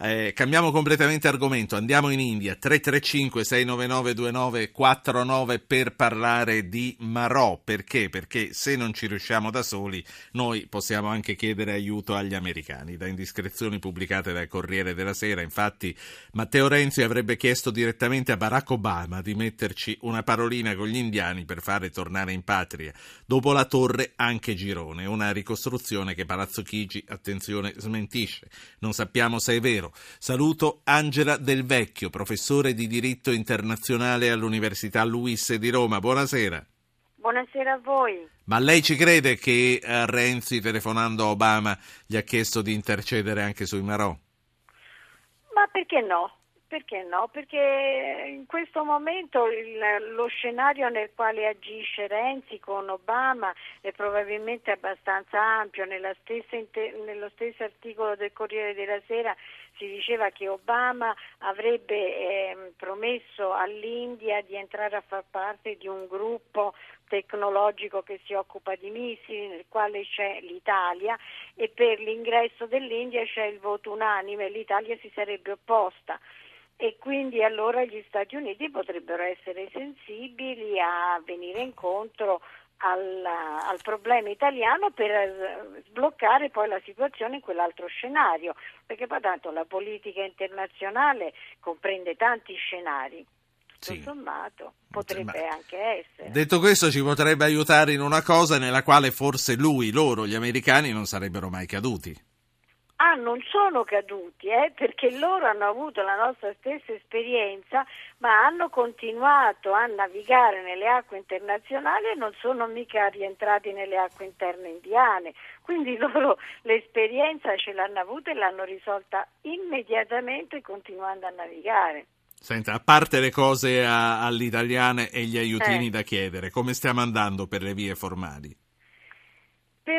Eh, cambiamo completamente argomento, andiamo in India, 335-699-2949 per parlare di Marò, perché? Perché se non ci riusciamo da soli noi possiamo anche chiedere aiuto agli americani. Da indiscrezioni pubblicate dal Corriere della Sera, infatti Matteo Renzi avrebbe chiesto direttamente a Barack Obama di metterci una parolina con gli indiani per fare tornare in patria. Dopo la torre anche Girone, una ricostruzione che Palazzo Chigi, attenzione, smentisce. Non sappiamo se è vero Ministero. Saluto Angela Del Vecchio, professore di diritto internazionale all'Università Luis di Roma. Buonasera. Buonasera a voi. Ma lei ci crede che eh, Renzi, telefonando a Obama, gli ha chiesto di intercedere anche sui Marò? Ma perché no? Perché no? Perché in questo momento il, lo scenario nel quale agisce Renzi con Obama è probabilmente abbastanza ampio. Inter, nello stesso articolo del Corriere della Sera si diceva che Obama avrebbe eh, promesso all'India di entrare a far parte di un gruppo tecnologico che si occupa di missili, nel quale c'è l'Italia e per l'ingresso dell'India c'è il voto unanime, l'Italia si sarebbe opposta. E quindi allora gli Stati Uniti potrebbero essere sensibili a venire incontro al, al, problema italiano per sbloccare poi la situazione in quell'altro scenario, perché poi tanto la politica internazionale comprende tanti scenari. Sì. sommato potrebbe Ma, anche essere. Detto questo ci potrebbe aiutare in una cosa nella quale forse lui, loro, gli americani non sarebbero mai caduti. Ah, non sono caduti, eh, perché loro hanno avuto la nostra stessa esperienza, ma hanno continuato a navigare nelle acque internazionali e non sono mica rientrati nelle acque interne indiane. Quindi loro l'esperienza ce l'hanno avuta e l'hanno risolta immediatamente continuando a navigare. Senta, a parte le cose a, all'italiana e gli aiutini eh. da chiedere, come stiamo andando per le vie formali?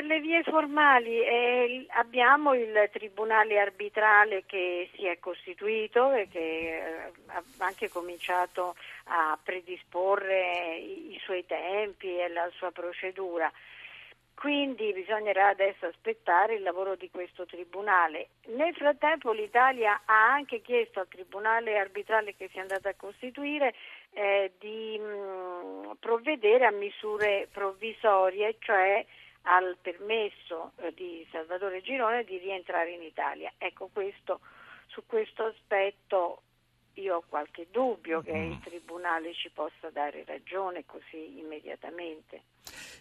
Le vie formali eh, abbiamo il tribunale arbitrale che si è costituito e che eh, ha anche cominciato a predisporre i, i suoi tempi e la sua procedura. Quindi bisognerà adesso aspettare il lavoro di questo tribunale. Nel frattempo l'Italia ha anche chiesto al tribunale arbitrale che si è andato a costituire eh, di mh, mm, provvedere a misure provvisorie, cioè al permesso eh, di Salvatore Girone di rientrare in Italia. Ecco, questo, su questo aspetto io ho qualche dubbio che mm. il Tribunale ci possa dare ragione così immediatamente.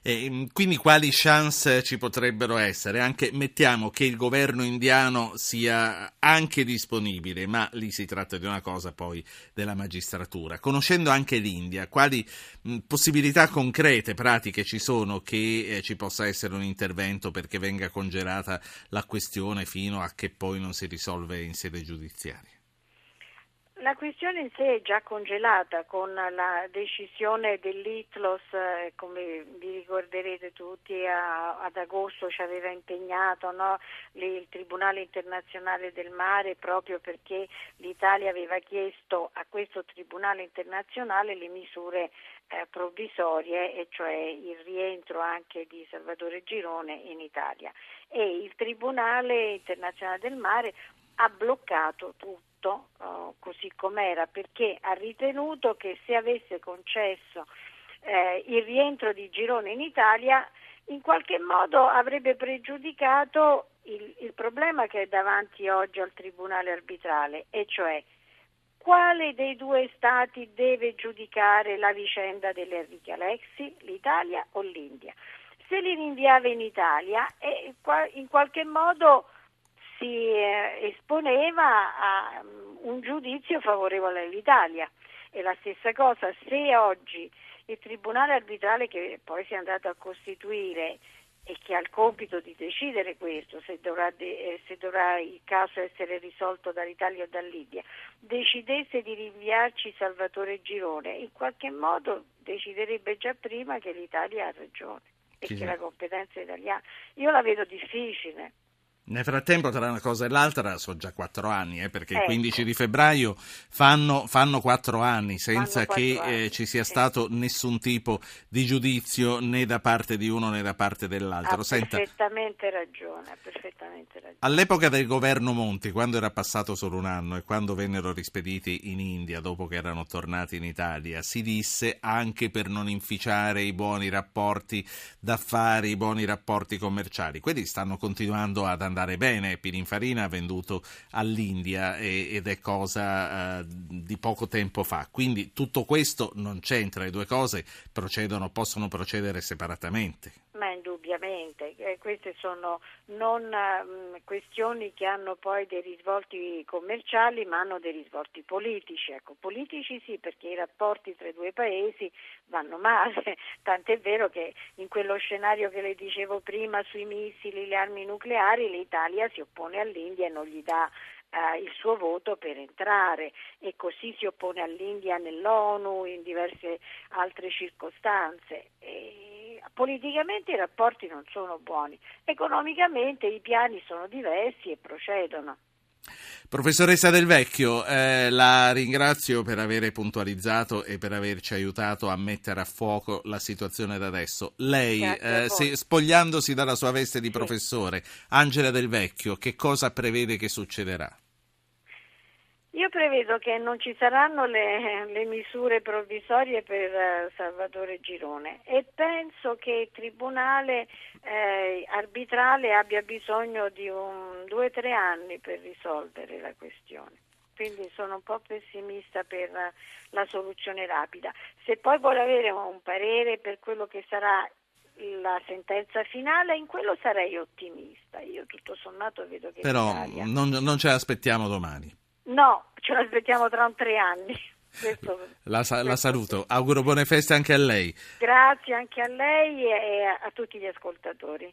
E, mm, quindi quali chance ci potrebbero essere? Anche mettiamo che il governo indiano sia anche disponibile, ma lì si tratta di una cosa poi della magistratura. Conoscendo anche l'India, quali mh, mm, possibilità concrete, pratiche ci sono che eh, ci possa essere un intervento perché venga congelata la questione fino a che poi non si risolve in sede giudiziaria? La questione in sé è già congelata con la decisione dell'ITLOS, eh, come vi ricorderete tutti, a, ad agosto ci aveva impegnato no, il Tribunale internazionale del mare proprio perché l'Italia aveva chiesto a questo Tribunale internazionale le misure eh, provvisorie e cioè il rientro anche di Salvatore Girone in Italia. E il Tribunale internazionale del mare ha bloccato tutto uh, così com'era perché ha ritenuto che se avesse concesso eh, il rientro di Girone in Italia in qualche modo avrebbe pregiudicato il, il problema che è davanti oggi al Tribunale arbitrale e cioè quale dei due Stati deve giudicare la vicenda dell'Enrique Alexi, l'Italia o l'India? Se li rinviava inItalia, eh, in qualche modo si eh, esponeva a um, un giudizio favorevole all'Italia. E la stessa cosa, se oggi il Tribunale arbitrale che poi si è andato a costituire e che ha il compito di decidere questo, se dovrà, de- eh, se dovrà, il caso essere risolto dall'Italia o dall'India, decidesse di rinviarci Salvatore Girone, in qualche modo deciderebbe già prima che l'Italia ha ragione e sì, che la competenza è italiana. Io la vedo difficile. Nel frattempo, tra una cosa e l'altra, sono già quattro anni, eh, perché ecco. il 15 di febbraio fanno, fanno quattro anni senza quattro che anni, eh, ci sia stato nessun tipo di giudizio né da parte di uno né da parte dell'altro. Ha Senta, perfettamente ragione, ha perfettamente ragione. all'epoca del governo Monti, quando era passato solo un anno e quando vennero rispediti in India dopo che erano tornati in Italia, si disse anche per non inficiare i buoni rapporti d'affari, i buoni rapporti commerciali. Quelli stanno continuando ad andare bene. Pininfarina ha venduto all'India e- ed è cosa eh, di poco tempo fa. Quindi tutto questo non c'entra, le due cose procedono, possono procedere separatamente. Ma indubbiamente, eh, queste sono non ehm, questioni che hanno poi dei risvolti commerciali, ma hanno dei risvolti politici. Ecco, politici sì, perché i rapporti tra i due paesi vanno male, tant'è vero che in quello scenario che le dicevo prima sui missili, le armi nucleari, l'Italia si oppone all'India e non gli dà eh, il suo voto per entrare e così si oppone all'India nell'ONU in diverse altre circostanze. E politicamente i rapporti non sono buoni, economicamente i piani sono diversi e procedono. Professoressa Del Vecchio, eh, la ringrazio per aver puntualizzato e per averci aiutato a mettere a fuoco la situazione da adesso. Lei, eh, se- spogliandosi dalla sua veste di Sì. professore, Angela Del Vecchio, che cosa prevede che succederà? Io prevedo che non ci saranno le, le misure provvisorie per eh, Salvatore Girone e penso che il Tribunale eh, arbitrale abbia bisogno di un, due o tre anni per risolvere la questione. Quindi sono un po' pessimista per eh, la soluzione rapida. Se poi vuole avere un parere per quello che sarà la sentenza finale, in quello sarei ottimista. Io tutto sommato vedo che Però non, non ce l'aspettiamo domani. No, ce l'aspettiamo tra un tre anni. Questo- La, sa- la saluto. Auguro buone feste anche a lei. Grazie anche a lei e a tutti gli ascoltatori.